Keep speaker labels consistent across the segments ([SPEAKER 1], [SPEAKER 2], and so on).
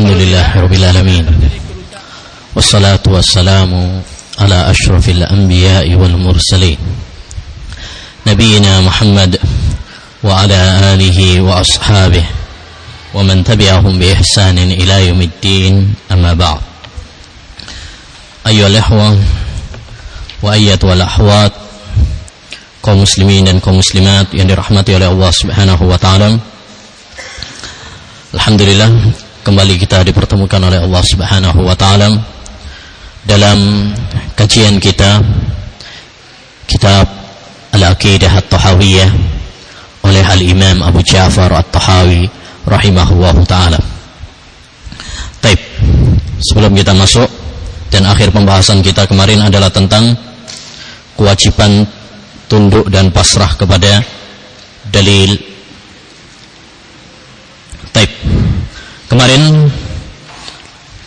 [SPEAKER 1] الحمد لله رب العالمين. والصلاة والسلام على أشرف الأنبياء والمرسلين. نبينا محمد وعلى آله وأصحابه ومن تبعهم بإحسان إلى يوم الدين أما بعد. أيها الإخوة وأيتها الأحوات kaum muslimin dan kaum muslimat yang dirahmati oleh Allah Subhanahu wa taala. Alhamdulillah kembali kita dipertemukan oleh Allah Subhanahu wa taala dalam kajian kita kitab Al-Aqidah At-Tahawiyah oleh Al-Imam Abu Ja'far At-Tahawi rahimahullah taala. Baik. Sebelum kita masuk dan akhir pembahasan kita kemarin adalah tentang kewajiban tunduk dan pasrah kepada dalil taib. Kemarin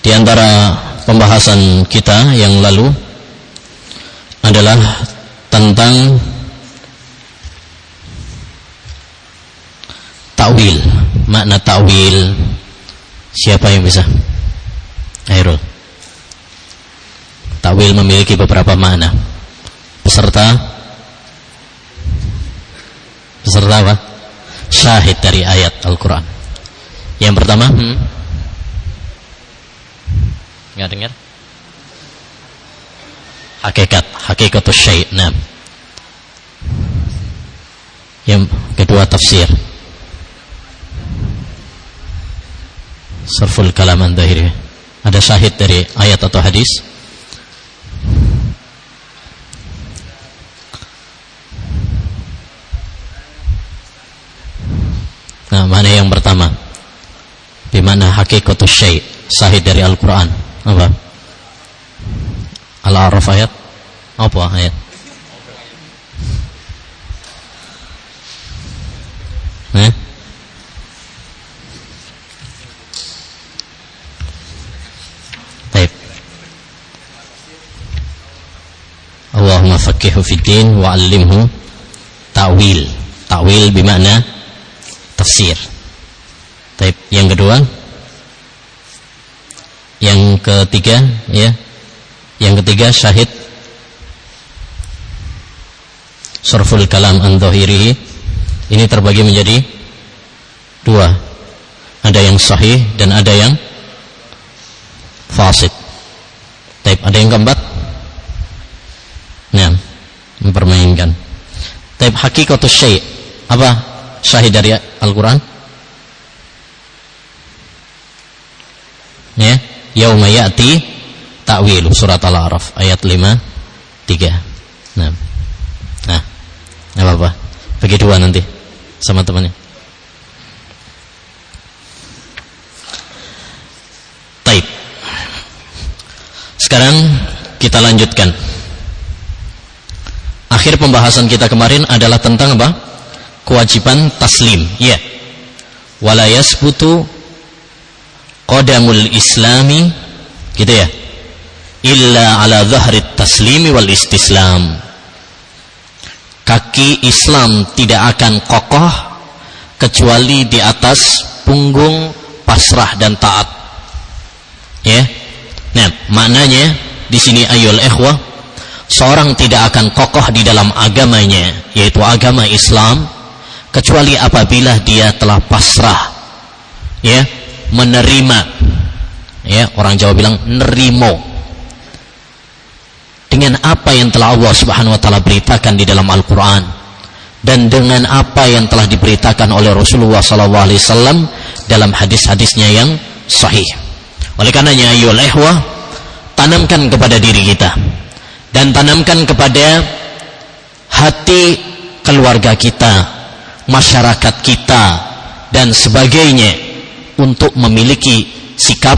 [SPEAKER 1] di antara pembahasan kita yang lalu adalah tentang takwil, makna takwil. Siapa yang bisa? Airul. Takwil memiliki beberapa makna. Peserta beserta apa? Syahid dari ayat Al-Quran. Yang pertama, hmm? nggak dengar? Hakikat, hakikat syai'. Nah. Yang kedua tafsir. Sarful kalaman dahiri. Ada syahid dari ayat atau hadis? Nah, mana yang pertama? Di mana hakikatus syai' sahih dari Al-Qur'an? Apa? Al-A'raf ayat? Apa ayat? Eh? Baik. Allahumma faqihu fid din wa 'allimhu ta'wil. Ta'wil bermakna tafsir. Taib. Yang kedua, yang ketiga, ya, yang ketiga syahid surful kalam an ini terbagi menjadi dua. Ada yang sahih dan ada yang fasid. Taib. Ada yang keempat? Nah, mempermainkan. Taib hakikatus syai' apa syahid dari Al-Quran? Ya, yauma ya'ti ta'wilu surat Al-A'raf ayat 5 3. Nah. Nah. Apa-apa. Bagi dua nanti sama temannya. Taib. Sekarang kita lanjutkan. Akhir pembahasan kita kemarin adalah tentang apa? kewajiban taslim ya wala yasbutu qadamul islami gitu ya? Illa ala dhahri taslimi wal istislam. Kaki Islam tidak akan kokoh kecuali di atas punggung pasrah dan taat. Ya? Nah maknanya di sini ayol ikhwah seorang tidak akan kokoh di dalam agamanya yaitu agama Islam kecuali apabila dia telah pasrah. Ya menerima. Ya orang Jawa bilang nerimo. Dengan apa yang telah Allah Subhanahu wa taala beritakan di dalam Al-Qur'an dan dengan apa yang telah diberitakan oleh Rasulullah wasallam dalam hadis-hadisnya yang sahih. Oleh karenanya ayo ihwah tanamkan kepada diri kita dan tanamkan kepada hati keluarga kita masyarakat kita dan sebagainya untuk memiliki sikap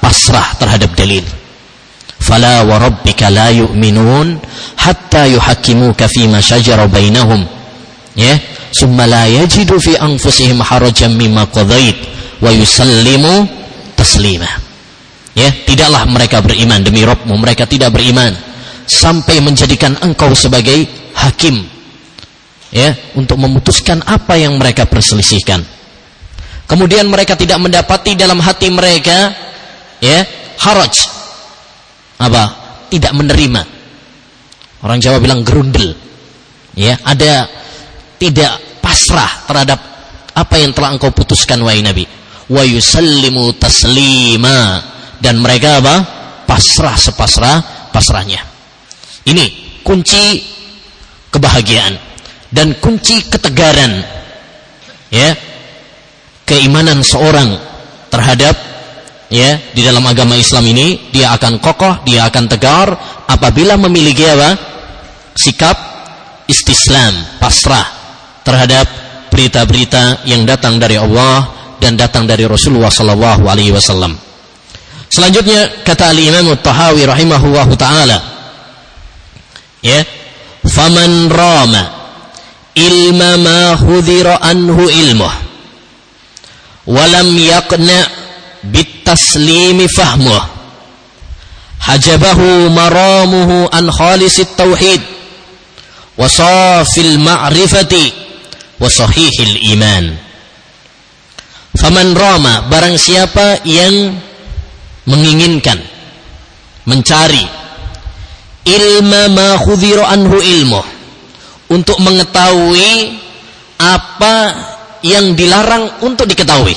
[SPEAKER 1] pasrah terhadap dalil. Fala wa rabbika la yu'minun hatta yuhakkimuka fima shajara bainahum. Ya, summa la yajidu fi anfusihim harajan mimma qadait wa yusallimu taslima. Ya, tidaklah mereka beriman demi Rabbmu, mereka tidak beriman sampai menjadikan engkau sebagai hakim ya untuk memutuskan apa yang mereka perselisihkan. Kemudian mereka tidak mendapati dalam hati mereka ya haraj. Apa? Tidak menerima. Orang Jawa bilang gerundel. Ya ada tidak pasrah terhadap apa yang telah engkau putuskan wahai Nabi. Wa yusallimu taslima. Dan mereka apa? Pasrah sepasrah pasrahnya. Ini kunci kebahagiaan dan kunci ketegaran. Ya keimanan seorang terhadap ya di dalam agama Islam ini dia akan kokoh, dia akan tegar apabila memiliki apa? sikap istislam, pasrah terhadap berita-berita yang datang dari Allah dan datang dari Rasulullah sallallahu alaihi wasallam. Selanjutnya kata Al-Imam At-Tahawi rahimahullahu taala ya, "Faman rama ilma ma hudhira anhu ilmuh walam yaqna bitaslimi fahmuh. Hajabahu maramuhu an khalisit tauhid. Wa safil ma'rifati. Wa sahihil iman. Faman rama barang siapa yang menginginkan mencari ilma ma khudhira anhu ilmu untuk mengetahui apa yang dilarang untuk diketahui.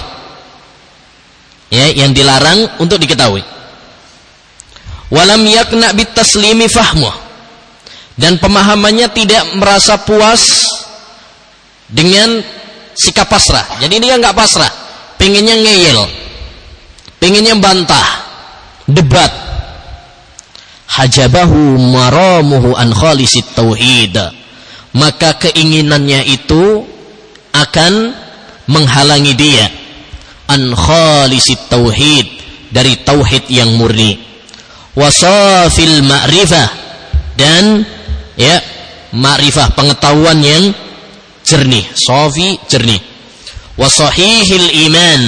[SPEAKER 1] Ya, yang dilarang untuk diketahui. Walam yakna bitaslimi fahmu. Dan pemahamannya tidak merasa puas dengan sikap pasrah. Jadi dia nggak pasrah, pengennya ngeyel, pengennya bantah, debat. Hajabahu maramuhu an khalisit tauhid. Maka keinginannya itu akan menghalangi dia an khalisit tauhid dari tauhid yang murni. Wasafil ma'rifah dan ya ma'rifah pengetahuan yang jernih safi jernih. Wasahihil iman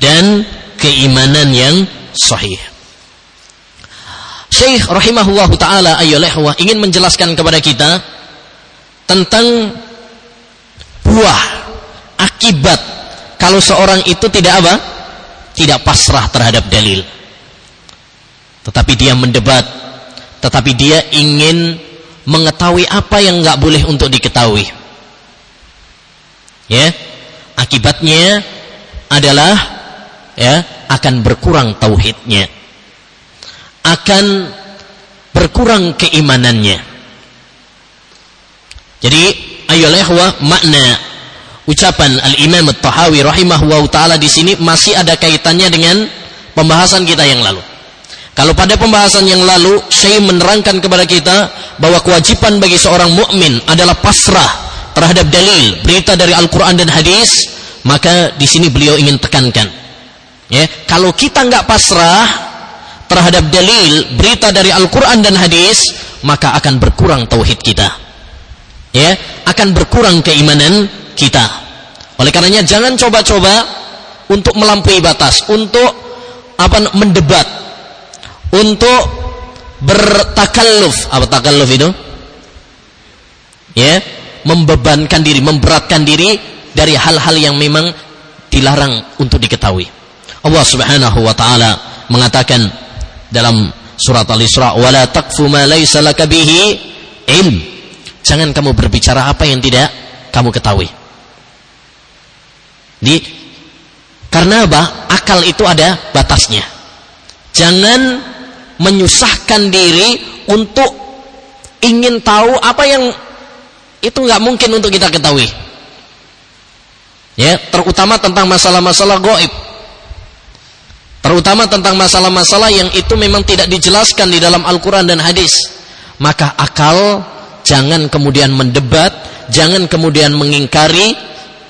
[SPEAKER 1] dan keimanan yang sahih. Syekh rahimahullahu taala ayyuhal ingin menjelaskan kepada kita tentang buah akibat kalau seorang itu tidak apa? Tidak pasrah terhadap dalil. Tetapi dia mendebat, tetapi dia ingin mengetahui apa yang nggak boleh untuk diketahui. Ya, akibatnya adalah ya akan berkurang tauhidnya, akan berkurang keimanannya. Jadi ayolah makna ucapan Al-Imam At-Tahawi rahimahullah taala di sini masih ada kaitannya dengan pembahasan kita yang lalu. Kalau pada pembahasan yang lalu saya menerangkan kepada kita bahwa kewajiban bagi seorang mukmin adalah pasrah terhadap dalil, berita dari Al-Qur'an dan hadis, maka di sini beliau ingin tekankan. Ya, kalau kita nggak pasrah terhadap dalil, berita dari Al-Qur'an dan hadis, maka akan berkurang tauhid kita ya akan berkurang keimanan kita. Oleh karenanya jangan coba-coba untuk melampaui batas, untuk apa mendebat, untuk bertakalluf. Apa takalluf itu? Ya, membebankan diri, memberatkan diri dari hal-hal yang memang dilarang untuk diketahui. Allah Subhanahu wa taala mengatakan dalam surat Al-Isra, "Wala taqfu ma laysa laka ilm." Jangan kamu berbicara apa yang tidak kamu ketahui. Di karena apa? Akal itu ada batasnya. Jangan menyusahkan diri untuk ingin tahu apa yang itu nggak mungkin untuk kita ketahui. Ya, terutama tentang masalah-masalah goib. Terutama tentang masalah-masalah yang itu memang tidak dijelaskan di dalam Al-Quran dan hadis. Maka akal jangan kemudian mendebat, jangan kemudian mengingkari,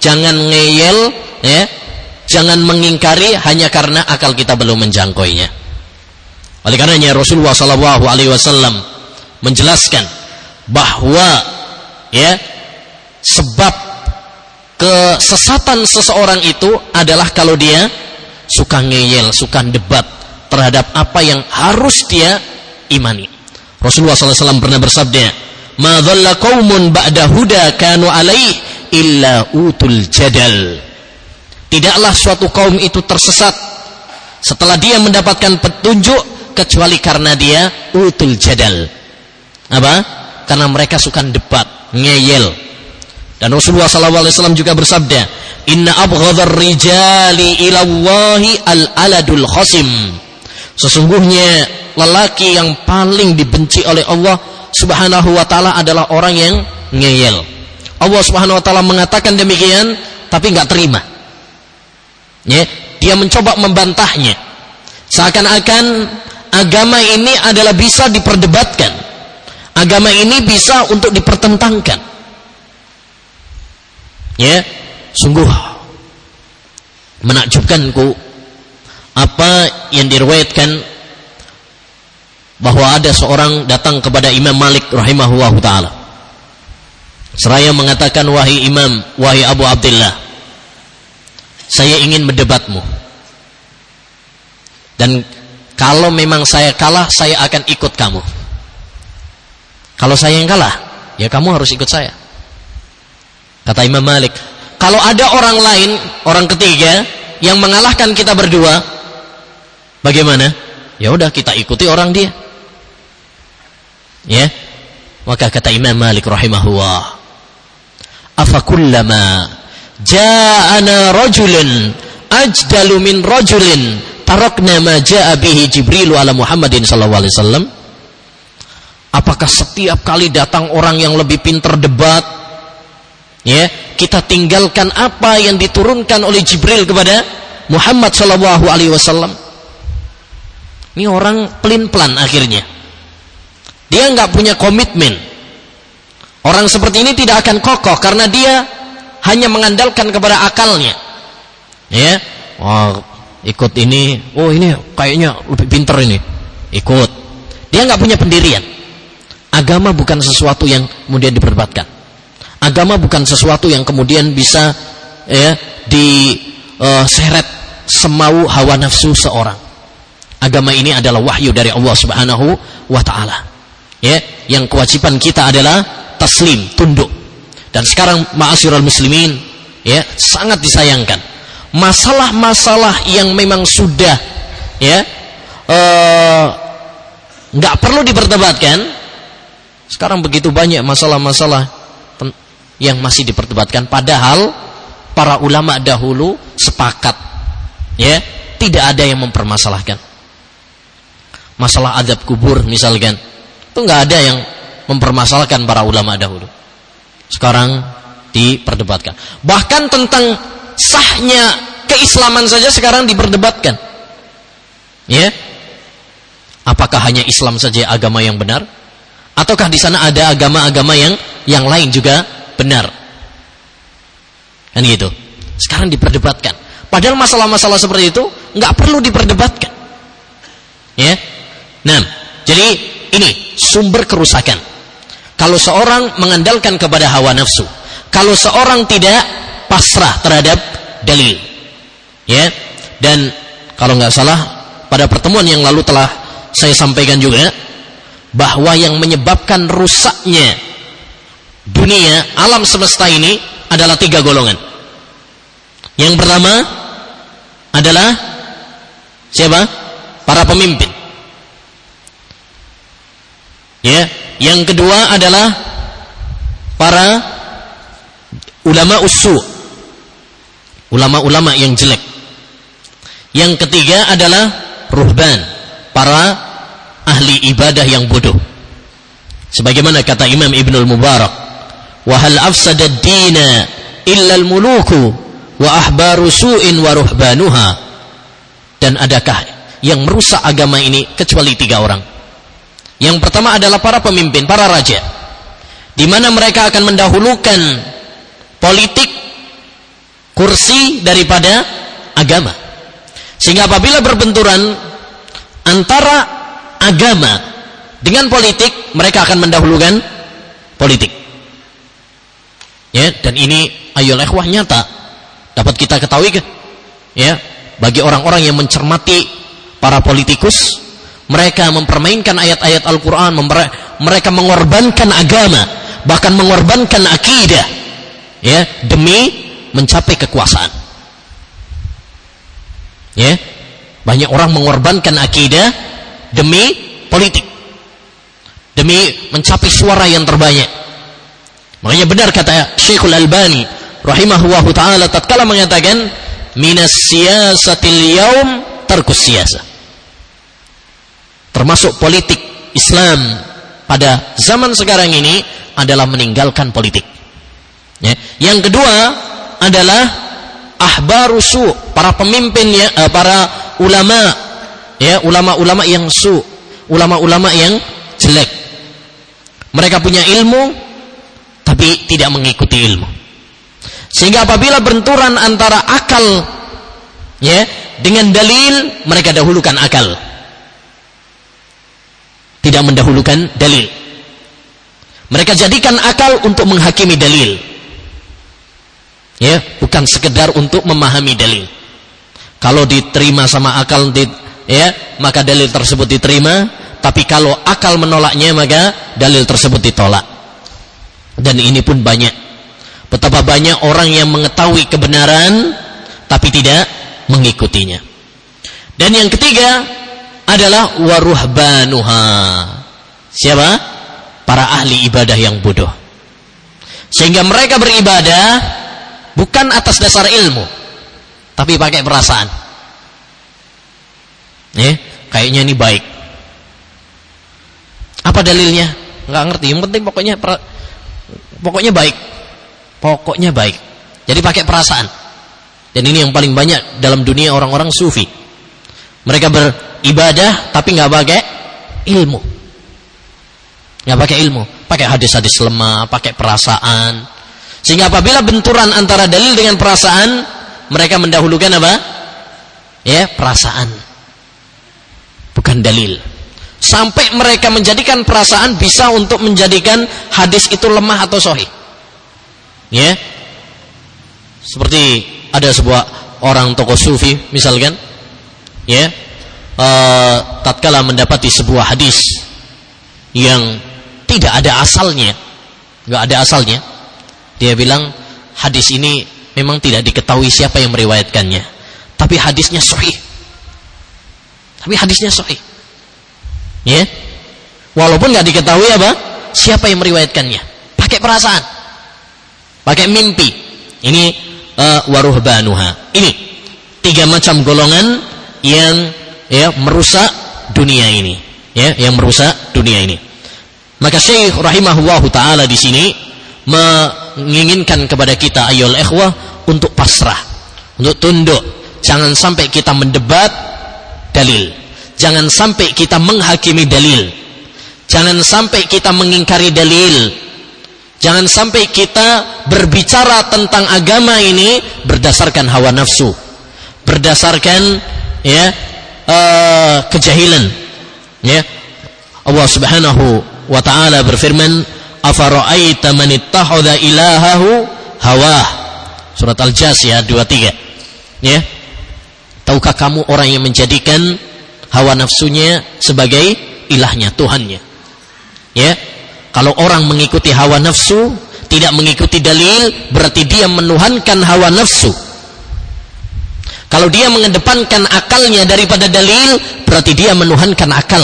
[SPEAKER 1] jangan ngeyel, ya, jangan mengingkari hanya karena akal kita belum menjangkauinya. Oleh karenanya Rasulullah Wasallam menjelaskan bahwa ya sebab kesesatan seseorang itu adalah kalau dia suka ngeyel, suka debat terhadap apa yang harus dia imani. Rasulullah SAW pernah bersabda, ma dhalla qaumun ba'da huda kanu alaih illa utul jadal Tidaklah suatu kaum itu tersesat setelah dia mendapatkan petunjuk kecuali karena dia utul jadal. Apa? Karena mereka suka debat, ngeyel. Dan Rasulullah SAW juga bersabda, Inna abghadar rijali ilallahi al-aladul khasim. Sesungguhnya lelaki yang paling dibenci oleh Allah Subhanahu wa taala adalah orang yang ngeyel. Allah Subhanahu wa taala mengatakan demikian tapi nggak terima. Ya, dia mencoba membantahnya. Seakan-akan agama ini adalah bisa diperdebatkan. Agama ini bisa untuk dipertentangkan. Ya, sungguh menakjubkanku apa yang diriwayatkan bahwa ada seorang datang kepada Imam Malik rahimahullah taala. Seraya mengatakan wahai Imam, wahai Abu Abdullah, saya ingin mendebatmu. Dan kalau memang saya kalah, saya akan ikut kamu. Kalau saya yang kalah, ya kamu harus ikut saya. Kata Imam Malik, kalau ada orang lain, orang ketiga yang mengalahkan kita berdua, bagaimana? Ya udah kita ikuti orang dia. Ya. Maka kata Imam Malik rahimahullah, afakullama ja'ana rajulun ajdalu min rajulin tarakna ma ja'a bihi Jibril ala Muhammadin sallallahu alaihi wasallam. Apakah setiap kali datang orang yang lebih pintar debat ya kita tinggalkan apa yang diturunkan oleh Jibril kepada Muhammad sallallahu alaihi wasallam? Ini orang pelin-pelan akhirnya dia nggak punya komitmen orang seperti ini tidak akan kokoh karena dia hanya mengandalkan kepada akalnya. Ya, oh, ikut ini, oh ini kayaknya lebih pinter ini, ikut. Dia nggak punya pendirian. Agama bukan sesuatu yang kemudian diperdebatkan. Agama bukan sesuatu yang kemudian bisa ya diseret uh, semau hawa nafsu seorang. Agama ini adalah wahyu dari Allah Subhanahu wa taala. Ya, yang kewajiban kita adalah taslim, tunduk dan sekarang ma'asyiral muslimin ya sangat disayangkan. Masalah-masalah yang memang sudah ya eh, nggak uh, perlu diperdebatkan. Sekarang begitu banyak masalah-masalah yang masih diperdebatkan padahal para ulama dahulu sepakat ya tidak ada yang mempermasalahkan masalah adab kubur misalkan itu nggak ada yang mempermasalahkan para ulama dahulu sekarang diperdebatkan. Bahkan tentang sahnya keislaman saja sekarang diperdebatkan. Ya. Apakah hanya Islam saja agama yang benar? Ataukah di sana ada agama-agama yang yang lain juga benar? Kan gitu. Sekarang diperdebatkan. Padahal masalah-masalah seperti itu nggak perlu diperdebatkan. Ya. Nah, jadi ini sumber kerusakan. Kalau seorang mengandalkan kepada hawa nafsu, kalau seorang tidak pasrah terhadap dalil. Ya. Dan kalau nggak salah pada pertemuan yang lalu telah saya sampaikan juga bahwa yang menyebabkan rusaknya dunia alam semesta ini adalah tiga golongan. Yang pertama adalah siapa? Para pemimpin. Ya, yang kedua adalah para ulama usu. Ulama-ulama yang jelek. Yang ketiga adalah ruhban, para ahli ibadah yang bodoh. Sebagaimana kata Imam Ibnul Mubarak, "Wa hal afsada ad-dina illa al-muluku wa ahbaru su'in wa ruhbanuha." Dan adakah yang merusak agama ini kecuali tiga orang? Yang pertama adalah para pemimpin, para raja. Di mana mereka akan mendahulukan politik kursi daripada agama. Sehingga apabila berbenturan antara agama dengan politik, mereka akan mendahulukan politik. Ya, dan ini ayo ikhwah nyata dapat kita ketahui ya bagi orang-orang yang mencermati para politikus mereka mempermainkan ayat-ayat Al-Quran, mereka mengorbankan agama, bahkan mengorbankan akidah, ya demi mencapai kekuasaan. Ya. Banyak orang mengorbankan akidah demi politik. Demi mencapai suara yang terbanyak. Makanya benar kata Syekhul Albani rahimahullah taala tatkala mengatakan minas siyasatil yaum tarkus siyasa. Termasuk politik Islam pada zaman sekarang ini adalah meninggalkan politik. Ya. Yang kedua adalah ahbarusu, para pemimpin ya, eh, para ulama ya, ulama-ulama yang su, ulama-ulama yang jelek. Mereka punya ilmu tapi tidak mengikuti ilmu. Sehingga apabila benturan antara akal ya dengan dalil mereka dahulukan akal tidak mendahulukan dalil. Mereka jadikan akal untuk menghakimi dalil. Ya, bukan sekedar untuk memahami dalil. Kalau diterima sama akal ya, maka dalil tersebut diterima, tapi kalau akal menolaknya maka dalil tersebut ditolak. Dan ini pun banyak. Betapa banyak orang yang mengetahui kebenaran tapi tidak mengikutinya. Dan yang ketiga, adalah waruhbanuha. Siapa? Para ahli ibadah yang bodoh. Sehingga mereka beribadah bukan atas dasar ilmu, tapi pakai perasaan. Ya, kayaknya ini baik. Apa dalilnya? Enggak ngerti. Yang penting pokoknya pokoknya baik. Pokoknya baik. Jadi pakai perasaan. Dan ini yang paling banyak dalam dunia orang-orang sufi. Mereka ber, ibadah tapi nggak pakai ilmu. Nggak pakai ilmu, pakai hadis-hadis lemah, pakai perasaan. Sehingga apabila benturan antara dalil dengan perasaan, mereka mendahulukan apa? Ya, perasaan. Bukan dalil. Sampai mereka menjadikan perasaan bisa untuk menjadikan hadis itu lemah atau sahih. Ya. Seperti ada sebuah orang tokoh sufi misalkan, ya, uh, tatkala mendapati sebuah hadis yang tidak ada asalnya, nggak ada asalnya, dia bilang hadis ini memang tidak diketahui siapa yang meriwayatkannya, tapi hadisnya sahih. Tapi hadisnya sahih. Ya. Walaupun nggak diketahui apa? Siapa yang meriwayatkannya? Pakai perasaan. Pakai mimpi. Ini uh, waruhbanuha. Ini tiga macam golongan yang ya merusak dunia ini ya yang merusak dunia ini. Maka Syekh rahimahullahu taala di sini menginginkan kepada kita ayol ikhwah untuk pasrah untuk tunduk. Jangan sampai kita mendebat dalil. Jangan sampai kita menghakimi dalil. Jangan sampai kita mengingkari dalil. Jangan sampai kita berbicara tentang agama ini berdasarkan hawa nafsu. Berdasarkan ya uh, kejahilan. Ya. Allah Subhanahu wa taala berfirman afara'aita man ittakhadha ilahahu hawah? Surat al-jasiyah 23 ya. Tahukah kamu orang yang menjadikan hawa nafsunya sebagai ilahnya Tuhannya? Ya. Kalau orang mengikuti hawa nafsu tidak mengikuti dalil berarti dia menuhankan hawa nafsu kalau dia mengedepankan akalnya daripada dalil, berarti dia menuhankan akal.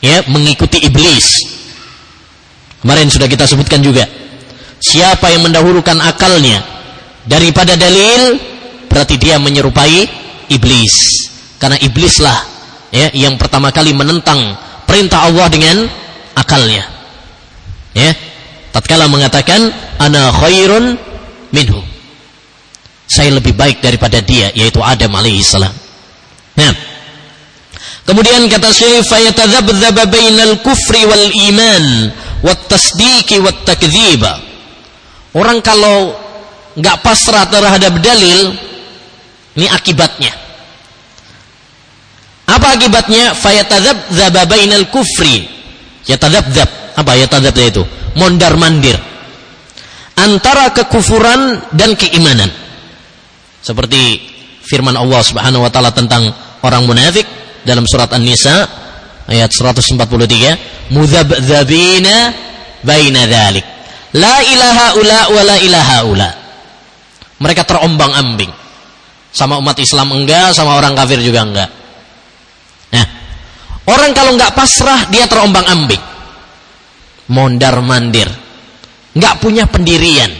[SPEAKER 1] Ya, mengikuti iblis. Kemarin sudah kita sebutkan juga. Siapa yang mendahulukan akalnya daripada dalil, berarti dia menyerupai iblis. Karena iblislah ya yang pertama kali menentang perintah Allah dengan akalnya. Ya. Tatkala mengatakan ana khairun minhu saya lebih baik daripada dia yaitu Adam alaihi salam. Nah, kemudian kata Syekh fayatadzabdzaba bainal kufri wal iman wat tasdiqi wat takdziba. Orang kalau nggak pasrah terhadap dalil ini akibatnya. Apa akibatnya? Fayatadzabdzaba bainal kufri. Yatadzabdzab. Apa yatadzabdzab itu? Mondar-mandir. Antara kekufuran dan keimanan seperti firman Allah Subhanahu wa taala tentang orang munafik dalam surat An-Nisa ayat 143, mudzabdzabina baina dzalik. La ilaha ula wa la ilaha ula. Mereka terombang-ambing. Sama umat Islam enggak, sama orang kafir juga enggak. Nah, orang kalau enggak pasrah dia terombang-ambing. Mondar-mandir. Enggak punya pendirian.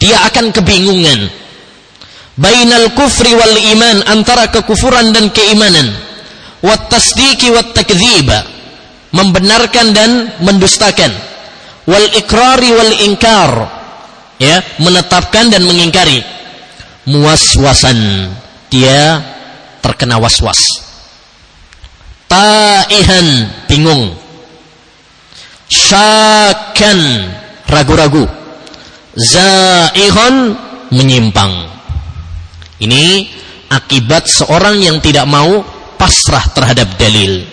[SPEAKER 1] Dia akan kebingungan. Bainal kufri wal iman antara kekufuran dan keimanan. Wat tasdiki wat takdziba. Membenarkan dan mendustakan. Wal ikrari wal inkar. Ya, menetapkan dan mengingkari. Muaswasan. Dia terkena was-was. Taihan, bingung. Syakan, ragu-ragu zaihon menyimpang. Ini akibat seorang yang tidak mau pasrah terhadap dalil.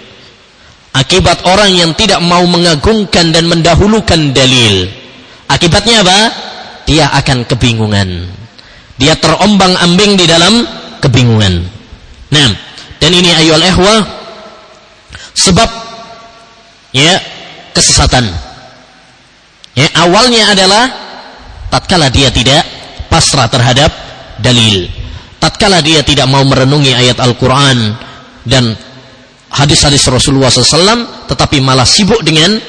[SPEAKER 1] Akibat orang yang tidak mau mengagungkan dan mendahulukan dalil. Akibatnya apa? Dia akan kebingungan. Dia terombang-ambing di dalam kebingungan. Nah, dan ini ayol ehwa sebab ya kesesatan. Ya, awalnya adalah tatkala dia tidak pasrah terhadap dalil tatkala dia tidak mau merenungi ayat Al-Quran dan hadis-hadis Rasulullah SAW tetapi malah sibuk dengan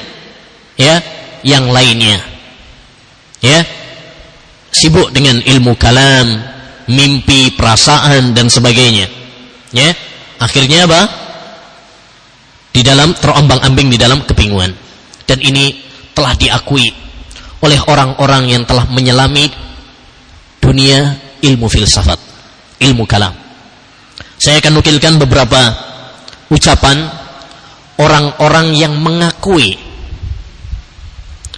[SPEAKER 1] ya yang lainnya. Ya sibuk dengan ilmu kalam mimpi perasaan dan sebagainya. Ya akhirnya apa? Di dalam terombang-ambing di dalam kebingungan dan ini telah diakui oleh orang-orang yang telah menyelami dunia ilmu filsafat, ilmu kalam. Saya akan nukilkan beberapa ucapan orang-orang yang mengakui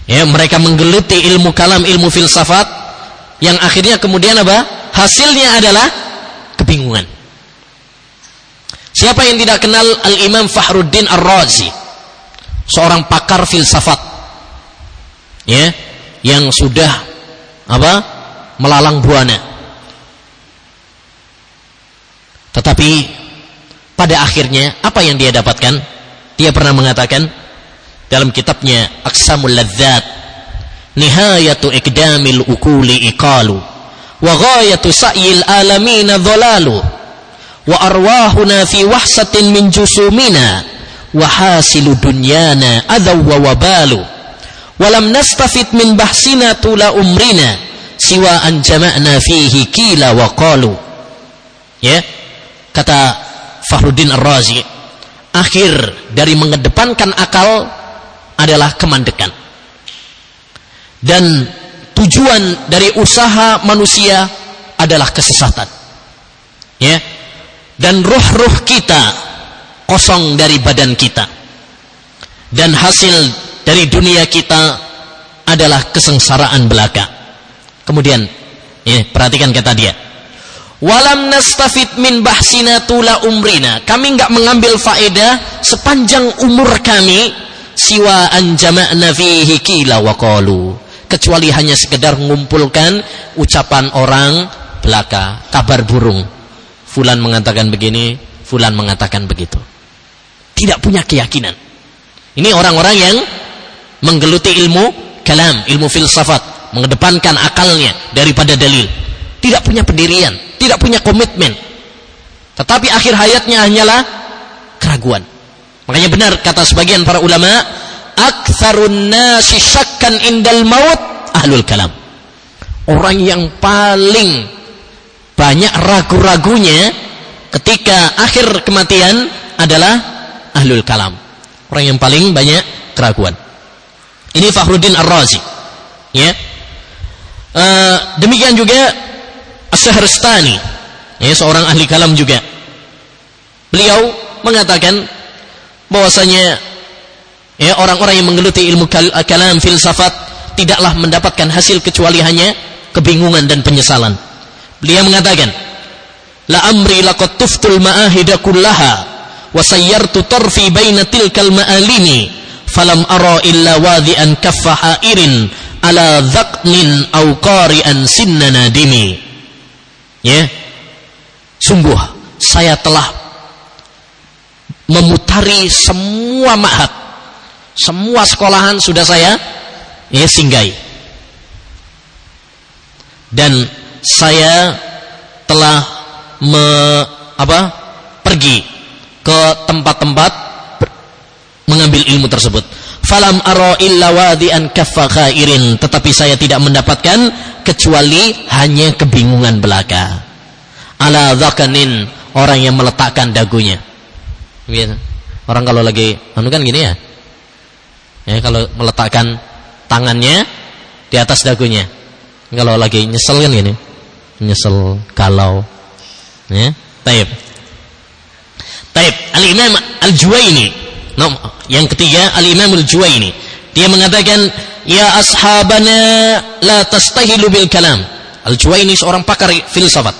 [SPEAKER 1] ya mereka menggeluti ilmu kalam, ilmu filsafat yang akhirnya kemudian apa? Hasilnya adalah kebingungan. Siapa yang tidak kenal Al-Imam Fahruddin Ar-Razi? Seorang pakar filsafat. Ya, yang sudah apa melalang buana tetapi pada akhirnya apa yang dia dapatkan? Dia pernah mengatakan dalam kitabnya Aqsamul Ladzat nihayatu ikdamil ukuli iqalu wa ghayatu sa'yil alamin dhalalu wa arwahuna fi wahsatin min jusumina wa hasilu dunyana adaw wa wabalu walam nastafid min bahsina tula umrina siwa an jama'na fihi kila wa qalu. Ya kata Fahruddin Ar-Razi akhir dari mengedepankan akal adalah kemandekan dan tujuan dari usaha manusia adalah kesesatan ya dan ruh-ruh kita kosong dari badan kita dan hasil dari dunia kita adalah kesengsaraan belaka. Kemudian, ya, perhatikan kata dia. Walam nastafid min bahsina tula umrina. Kami enggak mengambil faedah sepanjang umur kami siwa anjama'na fihi kila wa qalu. Kecuali hanya sekedar mengumpulkan ucapan orang belaka, kabar burung. Fulan mengatakan begini, fulan mengatakan begitu. Tidak punya keyakinan. Ini orang-orang yang menggeluti ilmu kalam, ilmu filsafat, mengedepankan akalnya daripada dalil. Tidak punya pendirian, tidak punya komitmen. Tetapi akhir hayatnya hanyalah keraguan. Makanya benar kata sebagian para ulama, aktsarun nasi syakkan indal maut ahlul kalam. Orang yang paling banyak ragu-ragunya ketika akhir kematian adalah ahlul kalam. Orang yang paling banyak keraguan. Ini Fakhruddin Ar-Razi. Ya. Uh, demikian juga As-Sahrastani, ya, seorang ahli kalam juga. Beliau mengatakan bahwasanya ya orang-orang yang menggeluti ilmu kal kalam filsafat tidaklah mendapatkan hasil kecuali hanya kebingungan dan penyesalan. Beliau mengatakan, "La amri laqad tuftul ma'ahida kullaha wa sayyartu tarfi baina tilkal ma'alini." falam ara illa wadhi'an kaffa hairin ala dhaqnin au qari'an sinna nadimi ya. Sungguh saya telah memutari semua ma'had. Semua sekolahan sudah saya ya singgai dan saya telah me, apa pergi ke tempat-tempat mengambil ilmu tersebut falam aro illa wadi'an kaffa khairin. Tetapi saya tidak mendapatkan kecuali hanya kebingungan belaka. Ala dhakanin orang yang meletakkan dagunya. Biasa orang kalau lagi anu kan gini ya? Ya kalau meletakkan tangannya di atas dagunya. Kalau lagi nyesel kan gini? Nyesel kalau ya taib. Taib. Al imam al juwaini no, yang ketiga al imam al juwaini. Dia mengatakan ya ashabana la tastahilu bil kalam. Al juwaini seorang pakar filsafat.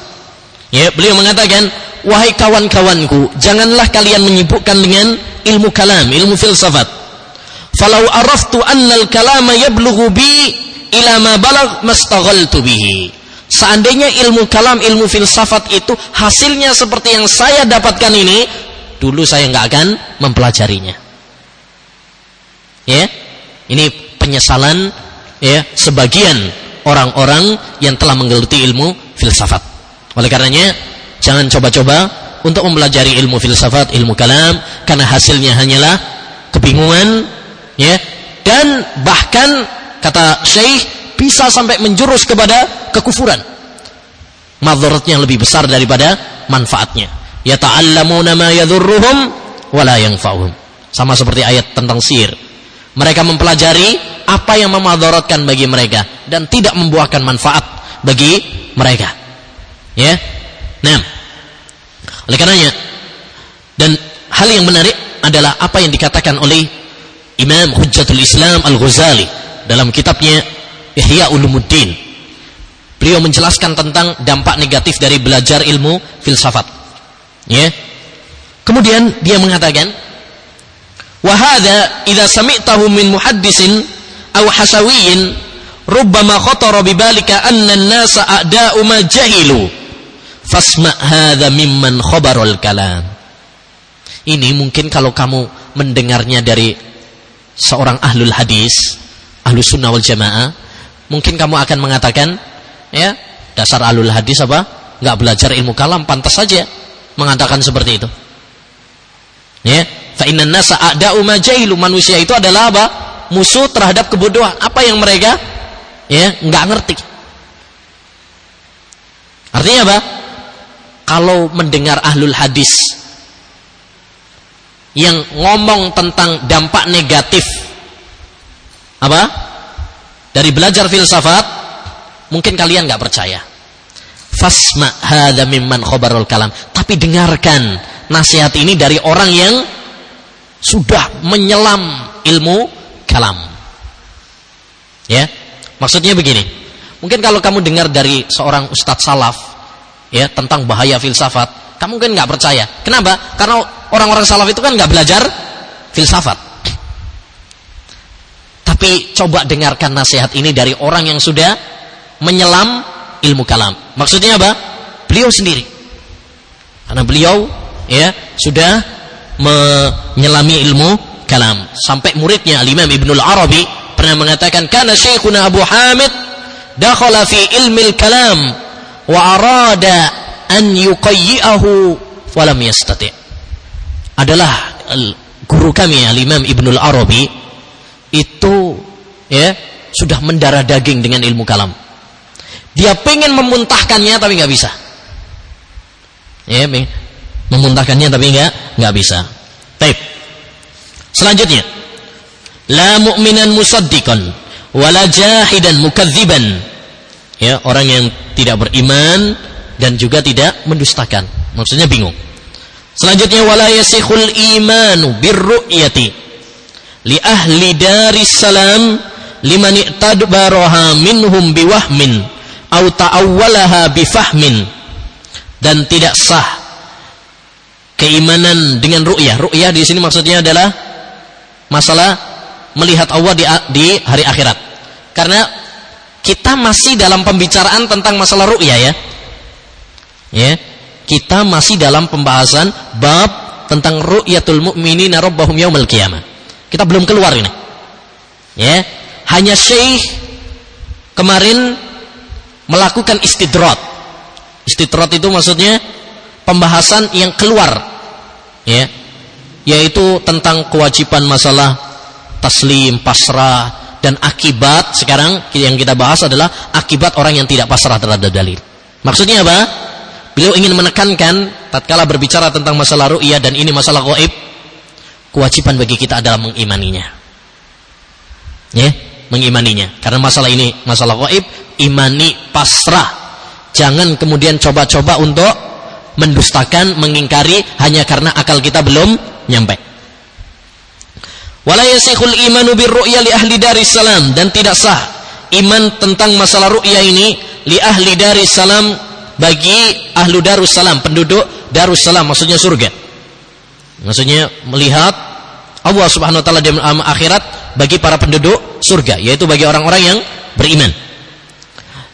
[SPEAKER 1] Ya beliau mengatakan wahai kawan-kawanku janganlah kalian menyibukkan dengan ilmu kalam ilmu filsafat. Falau araftu anna al kalama yablughu bi ila ma balagh mastaghaltu bihi. Seandainya ilmu kalam, ilmu filsafat itu hasilnya seperti yang saya dapatkan ini, dulu saya nggak akan mempelajarinya. Ya, ini penyesalan ya sebagian orang-orang yang telah menggeluti ilmu filsafat. Oleh karenanya, jangan coba-coba untuk mempelajari ilmu filsafat, ilmu kalam, karena hasilnya hanyalah kebingungan, ya, dan bahkan kata Syekh bisa sampai menjurus kepada kekufuran. Madharatnya lebih besar daripada manfaatnya. Yata'allamuna ma yadhurruhum wala yanfa'uhum. Sama seperti ayat tentang sihir. Mereka mempelajari apa yang memadaratkan bagi mereka dan tidak membuahkan manfaat bagi mereka. Ya. Nah. Oleh karenanya dan hal yang menarik adalah apa yang dikatakan oleh Imam Hujjatul Islam Al-Ghazali dalam kitabnya Ihya Ulumuddin. Beliau menjelaskan tentang dampak negatif dari belajar ilmu filsafat. Ya. Kemudian dia mengatakan, "Wa hadza idza sami'tahu min muhaddisin aw hasawiyin rubbama khatara bi balika anna an-nasa a'da'u ma jahilu." Fasma' hadza mimman khabarul kalam. Ini mungkin kalau kamu mendengarnya dari seorang ahlul hadis, ahlus sunnah wal jamaah, mungkin kamu akan mengatakan ya dasar alul hadis apa nggak belajar ilmu kalam pantas saja mengatakan seperti itu ya. Fa innan nasa a'da'u majailu manusia itu adalah apa? Musuh terhadap kebodohan. Apa yang mereka? Ya nggak ngerti. Artinya apa? Kalau mendengar ahlul hadis yang ngomong tentang dampak negatif apa? Dari belajar filsafat mungkin kalian nggak percaya. Fasma hadza mimman khabarul kalam. Tapi dengarkan nasihat ini dari orang yang sudah menyelam ilmu kalam ya maksudnya begini mungkin kalau kamu dengar dari seorang ustadz salaf ya tentang bahaya filsafat kamu mungkin nggak percaya kenapa karena orang-orang salaf itu kan nggak belajar filsafat tapi coba dengarkan nasihat ini dari orang yang sudah menyelam ilmu kalam. Maksudnya apa? Beliau sendiri. Karena beliau ya sudah menyelami ilmu kalam. Sampai muridnya Al-Imam Ibnul Arabi pernah mengatakan kana Syekhuna Abu Hamid dakhala fi ilmil kalam wa arada an yuqayyi'ahu falam yastati. Adalah guru kami Al-Imam Ibnul Arabi itu ya sudah mendarah daging dengan ilmu kalam. Dia pengen memuntahkannya tapi nggak bisa. Ya, memuntahkannya tapi nggak nggak bisa. Taib. Selanjutnya, la mu'minan musaddiqan wala jahidan mukadziban. Ya, orang yang tidak beriman dan juga tidak mendustakan. Maksudnya bingung. Selanjutnya wala yasikhul imanu birru'yati li ahli daris salam liman i'tadbaraha minhum biwahmin au ta'awwalaha bifahmin dan tidak sah keimanan dengan ru'yah. Ru'yah di sini maksudnya adalah masalah melihat Allah di, di hari akhirat. Karena kita masih dalam pembicaraan tentang masalah ru'yah ya. Ya. Kita masih dalam pembahasan bab tentang ru'yatul mu'minina rabbahum yaumil qiyamah. Kita belum keluar ini. Ya, hanya Syekh kemarin melakukan istidrat. Istitrat itu maksudnya pembahasan yang keluar ya yaitu tentang kewajiban masalah taslim, pasrah dan akibat sekarang yang kita bahas adalah akibat orang yang tidak pasrah terhadap dalil. Maksudnya apa? Beliau ingin menekankan tatkala berbicara tentang masalah ru'iyah dan ini masalah gaib, kewajiban bagi kita adalah mengimaninya. Ya, mengimaninya. Karena masalah ini masalah gaib, imani pasrah. Jangan kemudian coba-coba untuk mendustakan, mengingkari hanya karena akal kita belum nyampe. Wala yasikhul imanu birru'ya li ahli salam dan tidak sah iman tentang masalah ru'ya ini li ahli salam bagi ahlu darussalam penduduk darussalam maksudnya surga. Maksudnya melihat Allah Subhanahu wa taala di akhirat bagi para penduduk surga yaitu bagi orang-orang yang beriman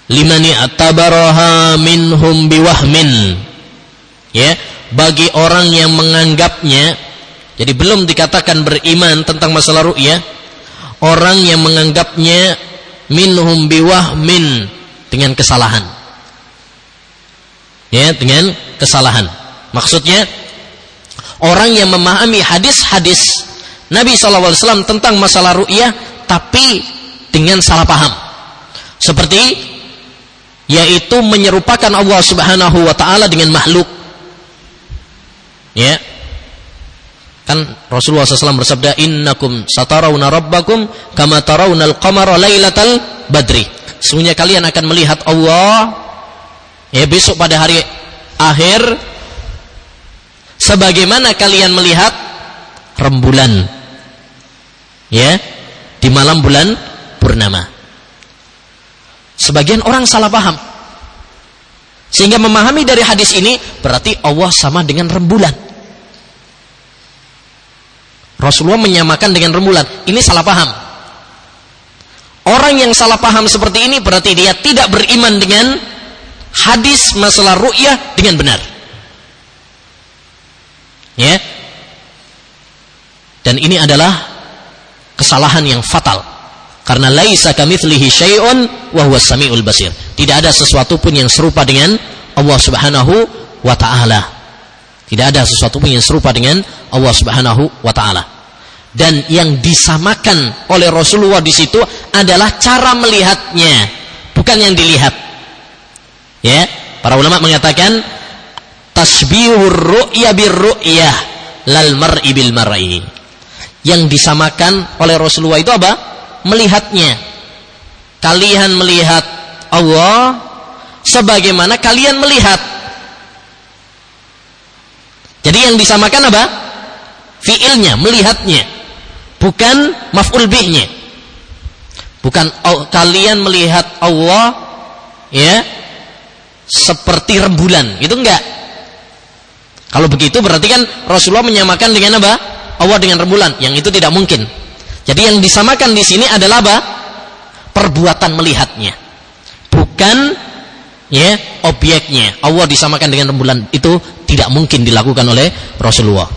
[SPEAKER 1] limani atabaraha minhum biwahmin ya bagi orang yang menganggapnya jadi belum dikatakan beriman tentang masalah ru'ya orang yang menganggapnya minhum biwahmin dengan kesalahan. Ya dengan kesalahan. Maksudnya orang yang memahami hadis-hadis Nabi SAW tentang masalah ru'ya tapi dengan salah paham. Seperti yaitu menyerupakan Allah Subhanahu wa taala dengan makhluk. Ya. Kan Rasulullah SAW bersabda, "Innakum satarawna rabbakum kama tarawna al-qamara lailatal badri." Sesungguhnya kalian akan melihat Allah ya besok pada hari akhir sebagaimana kalian melihat rembulan. Ya, di malam bulan purnama. Sebagian orang salah paham. Sehingga memahami dari hadis ini berarti Allah sama dengan rembulan. Rasulullah menyamakan dengan rembulan. Ini salah paham. Orang yang salah paham seperti ini berarti dia tidak beriman dengan hadis masalah ru'yah dengan benar. Ya. Dan ini adalah kesalahan yang fatal. Karena laisa kamitslihi syai'un wa huwas samiul basir. Tidak ada sesuatu pun yang serupa dengan Allah Subhanahu wa taala. Tidak ada sesuatu pun yang serupa dengan Allah Subhanahu wa taala. Dan yang disamakan oleh Rasulullah di situ adalah cara melihatnya, bukan yang dilihat. Ya, para ulama mengatakan tasbihur ru'ya bir ru'yah lal mar'i bil mar'i. Yang disamakan oleh Rasulullah itu apa? melihatnya. Kalian melihat Allah sebagaimana kalian melihat. Jadi yang disamakan apa? Fiilnya, melihatnya. Bukan maf'ul bihnya. Bukan oh, kalian melihat Allah ya seperti rembulan, itu enggak. Kalau begitu berarti kan Rasulullah menyamakan dengan apa? Allah dengan rembulan, yang itu tidak mungkin. Jadi yang disamakan di sini adalah apa? Perbuatan melihatnya. Bukan ya objeknya. Allah disamakan dengan rembulan itu tidak mungkin dilakukan oleh Rasulullah.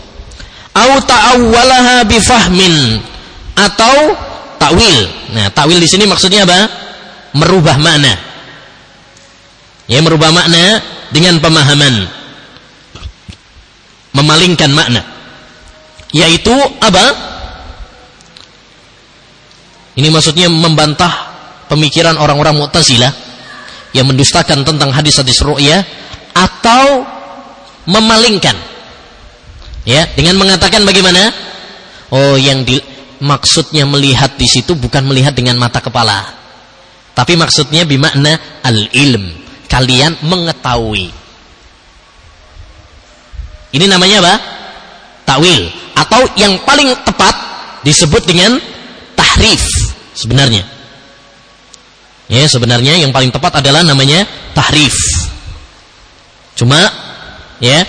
[SPEAKER 1] Au ta'awwalaha bifahmin atau takwil. Nah, takwil di sini maksudnya apa? Merubah makna. Ya, merubah makna dengan pemahaman. Memalingkan makna. Yaitu apa? Ini maksudnya membantah pemikiran orang-orang Mu'tazilah yang mendustakan tentang hadis-hadis ru'ya atau memalingkan. Ya, dengan mengatakan bagaimana? Oh, yang di, maksudnya melihat di situ bukan melihat dengan mata kepala. Tapi maksudnya bimakna al-ilm. Kalian mengetahui. Ini namanya apa? Takwil atau yang paling tepat disebut dengan tahrif sebenarnya. Ya, sebenarnya yang paling tepat adalah namanya tahrif. Cuma ya,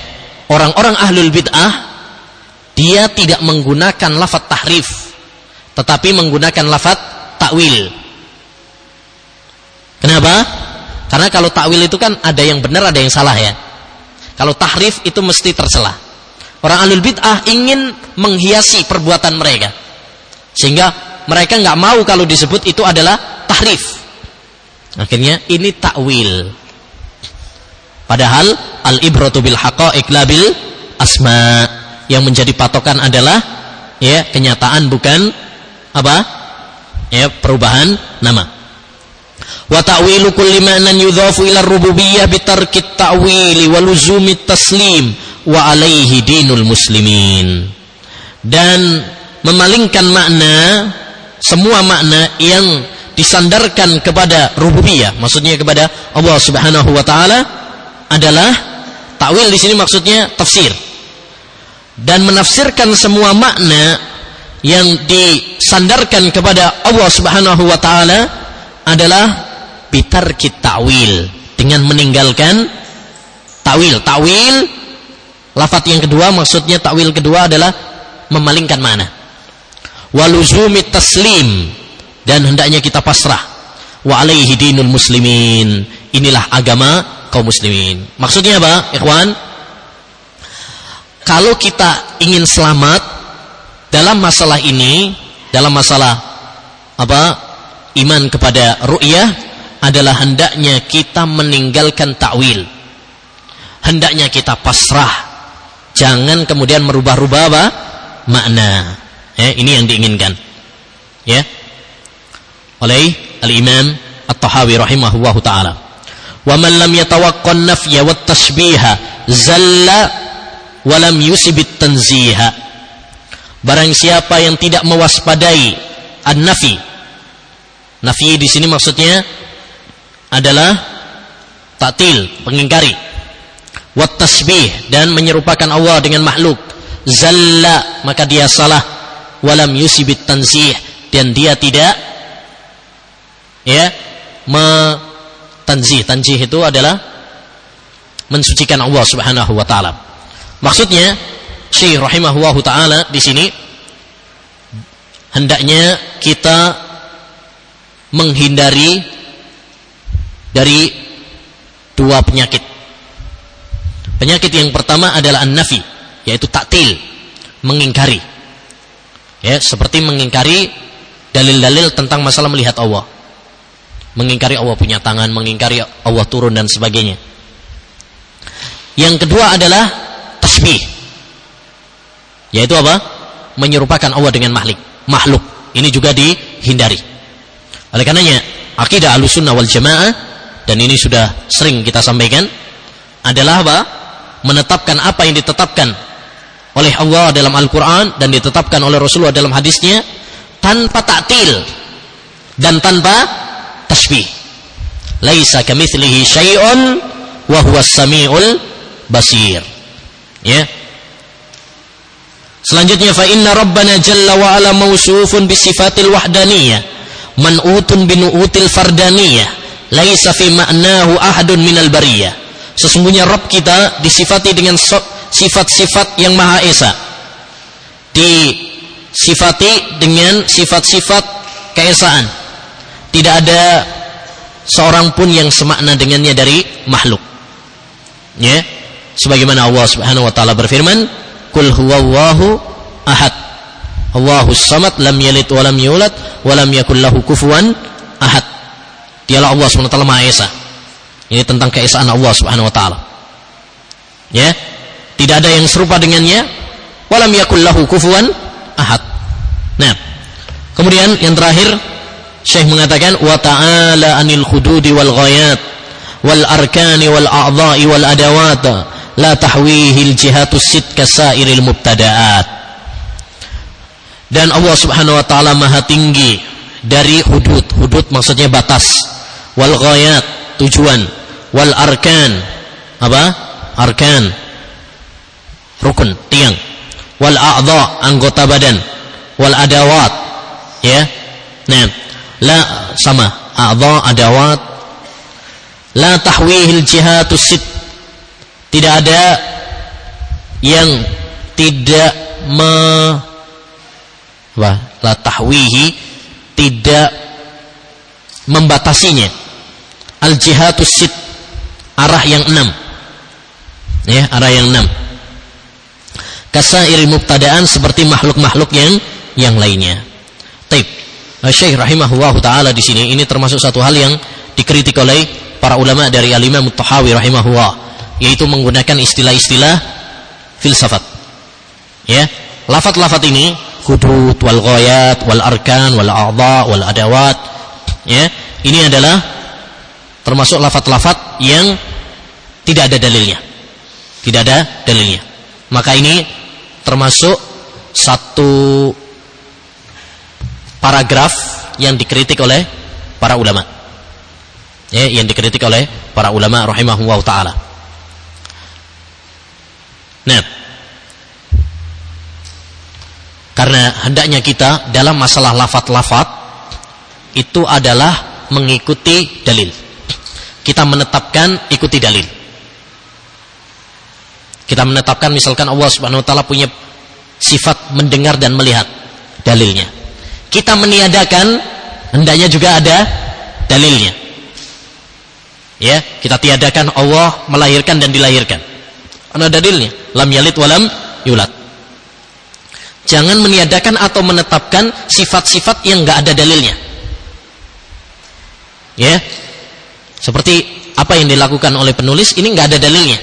[SPEAKER 1] orang-orang ahlul bid'ah dia tidak menggunakan lafaz tahrif, tetapi menggunakan lafaz takwil. Kenapa? Karena kalau takwil itu kan ada yang benar, ada yang salah ya. Kalau tahrif itu mesti tercela. Orang ahlul bid'ah ingin menghiasi perbuatan mereka. Sehingga mereka nggak mau kalau disebut itu adalah tahrif. Akhirnya ini takwil. Padahal al-ibratu bil haqa'iq la bil asma. Yang menjadi patokan adalah ya kenyataan bukan apa? Ya perubahan nama. Wa ta'wilu kulli ma'nan yudhafu ila rububiyyah bi tarkit ta'wili wa luzumi taslim wa alaihi dinul muslimin. Dan memalingkan makna semua makna yang disandarkan kepada rububiyah, maksudnya kepada Allah Subhanahu wa taala adalah takwil di sini maksudnya tafsir. Dan menafsirkan semua makna yang disandarkan kepada Allah Subhanahu wa taala adalah bitar takwil dengan meninggalkan takwil. Takwil lafaz yang kedua maksudnya takwil kedua adalah memalingkan mana. Waluzumi taslim dan hendaknya kita pasrah. Wa alaihi dinul muslimin. Inilah agama kaum muslimin. Maksudnya apa ikhwan? Kalau kita ingin selamat dalam masalah ini dalam masalah apa iman kepada ru'yah adalah hendaknya kita meninggalkan takwil hendaknya kita pasrah. Jangan kemudian merubah-rubah apa? Makna. Ya ini yang diinginkan. Ya oleh al-Imam At-Tahawi rahimahullahu taala. Wa man lam yatawaqqan nafya wat tashbiha zalla wa lam yusibit tanziha. Barang siapa yang tidak mewaspadai an-nafi. Nafi di sini maksudnya adalah tatil, pengingkari. Wat tasbih dan menyerupakan Allah dengan makhluk. Zalla maka dia salah walam yusibit tanzih dan dia tidak ya. Tanzih. Tanzih itu adalah mensucikan Allah Subhanahu wa taala. Maksudnya Syekh rahimahullahu taala di sini hendaknya kita menghindari dari dua penyakit. Penyakit yang pertama adalah an-nafi yaitu taktil mengingkari. Ya seperti mengingkari dalil-dalil tentang masalah melihat Allah mengingkari Allah punya tangan, mengingkari Allah turun dan sebagainya. Yang kedua adalah tasbih. Yaitu apa? Menyerupakan Allah dengan makhluk. Makhluk. Ini juga dihindari. Oleh karenanya, akidah Ahlussunnah wal Jamaah dan ini sudah sering kita sampaikan adalah apa? Menetapkan apa yang ditetapkan oleh Allah dalam Al-Qur'an dan ditetapkan oleh Rasulullah dalam hadisnya tanpa taktil dan tanpa tasbih. Laisa kamitslihi syai'un wa huwa samiul basir. Ya. Selanjutnya fa inna rabbana jalla wa ala mausufun bi sifatil wahdaniyah man'utun bi nu'util fardaniyah laisa fi ma'nahu ahadun minal bariyah. Sesungguhnya Rabb kita disifati dengan sifat-sifat yang Maha Esa. Disifati dengan sifat-sifat keesaan tidak ada seorang pun yang semakna dengannya dari makhluk. Ya. Sebagaimana Allah Subhanahu wa taala berfirman, "Qul huwallahu ahad." Allahu samad lam yalid wa lam yulad wa lam yakul lahu kufuwan ahad. Dialah Allah Subhanahu wa taala Maha Esa. Ini tentang keesaan Allah Subhanahu wa taala. Ya. Tidak ada yang serupa dengannya wa lam yakul lahu kufuwan ahad. Nah, kemudian yang terakhir Syekh mengatakan wa ta'ala anil khududi wal ghayat wal arkani wal a'dha'i wal adawat la tahwihi al jihatu sit kasairil mubtada'at. Dan Allah Subhanahu wa taala maha tinggi dari hudud. Hudud maksudnya batas. Wal ghayat tujuan. Wal arkan apa? Arkan. Rukun tiang. Wal a'dha anggota badan. Wal adawat ya. Nah la sama. A'dha adawat. La tahwihil jihatus sit. Tidak ada yang tidak me apa? La tahwihi tidak membatasinya. Al jihatus sit. Arah yang enam. Ya arah yang enam. Kasairi mubtadaan seperti makhluk-makhluk yang yang lainnya Syekh rahimahullah taala di sini ini termasuk satu hal yang dikritik oleh para ulama dari Al-Imam Tahawi rahimahullah yaitu menggunakan istilah-istilah filsafat. Ya, lafat-lafat ini hudud wal ghayat wal arkan wal a'dha wal adawat ya, ini adalah termasuk lafat-lafat yang tidak ada dalilnya. Tidak ada dalilnya. Maka ini termasuk satu paragraf yang dikritik oleh para ulama. Ya, yang dikritik oleh para ulama rahimahullah taala. Nah, karena hendaknya kita dalam masalah lafat-lafat itu adalah mengikuti dalil. Kita menetapkan ikuti dalil. Kita menetapkan misalkan Allah Subhanahu wa taala punya sifat mendengar dan melihat dalilnya. Kita meniadakan hendaknya juga ada dalilnya. Ya, kita tiadakan Allah melahirkan dan dilahirkan. Ada dalilnya. Lam yalid walam yulad. Jangan meniadakan atau menetapkan sifat-sifat yang enggak ada dalilnya. Ya. Seperti apa yang dilakukan oleh penulis ini enggak ada dalilnya.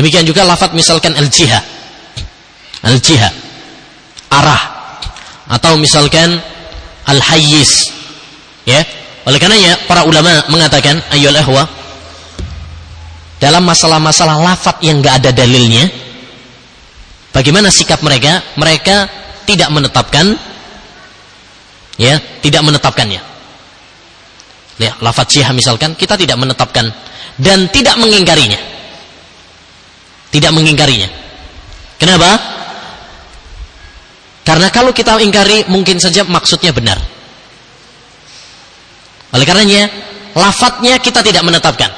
[SPEAKER 1] Demikian juga lafat misalkan al-jihah. Al-jihah. Arah. Atau misalkan al-hayyiz. Ya. Oleh karenanya para ulama mengatakan ayyul ahwa dalam masalah-masalah lafat yang enggak ada dalilnya bagaimana sikap mereka? Mereka tidak menetapkan ya, tidak menetapkannya. Ya, lafat jihah misalkan kita tidak menetapkan dan tidak mengingkarinya tidak mengingkarinya. Kenapa? Karena kalau kita ingkari mungkin saja maksudnya benar. Oleh karenanya, lafadznya kita tidak menetapkan.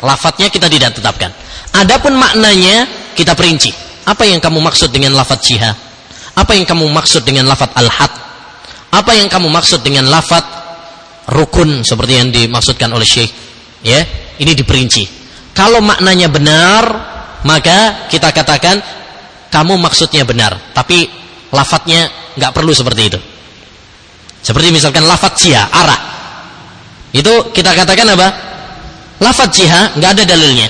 [SPEAKER 1] Lafadznya kita tidak tetapkan. Adapun maknanya kita perinci. Apa yang kamu maksud dengan lafadz jihad? Apa yang kamu maksud dengan lafadz al-had? Apa yang kamu maksud dengan lafadz rukun seperti yang dimaksudkan oleh Syekh? Ya, ini diperinci. Kalau maknanya benar, maka kita katakan kamu maksudnya benar, tapi lafadznya nggak perlu seperti itu. Seperti misalkan lafadz jihah, arah. Itu kita katakan apa? Lafadz jihah nggak ada dalilnya.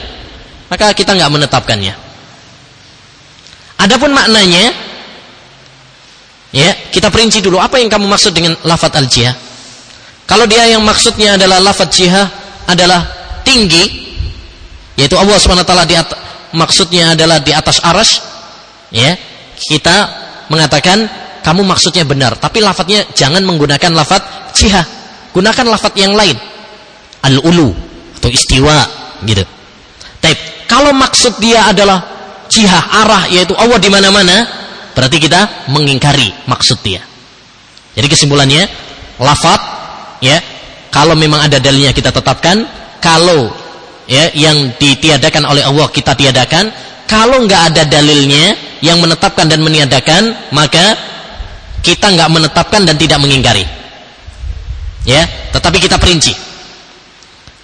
[SPEAKER 1] Maka kita nggak menetapkannya. Adapun maknanya ya, kita perinci dulu apa yang kamu maksud dengan lafadz al-jihah. Kalau dia yang maksudnya adalah lafadz jihah adalah tinggi, yaitu Allah SWT di maksudnya adalah di atas aras ya kita mengatakan kamu maksudnya benar tapi lafadznya jangan menggunakan lafadz jihah. Gunakan lafadz yang lain. Al-ulu atau istiwa gitu. Tapi kalau maksud dia adalah jihah arah yaitu Allah di mana-mana berarti kita mengingkari maksud dia. Jadi kesimpulannya lafadz ya kalau memang ada dalilnya kita tetapkan kalau ya yang ditiadakan oleh Allah kita tiadakan kalau nggak ada dalilnya yang menetapkan dan meniadakan maka kita nggak menetapkan dan tidak mengingkari. Ya tetapi kita perinci.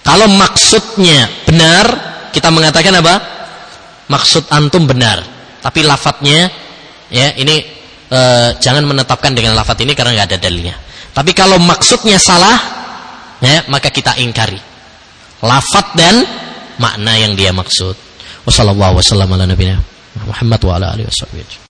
[SPEAKER 1] Kalau maksudnya benar kita mengatakan apa? Maksud antum benar. Tapi lafadznya ya ini e, jangan menetapkan dengan lafadz ini karena nggak ada dalilnya. Tapi kalau maksudnya salah ya maka kita ingkari. Lafat dan makna yang dia maksud. Wassalamualaikum warahmatullahi wabarakatuh. Muhammad wa ala alihi wasallam.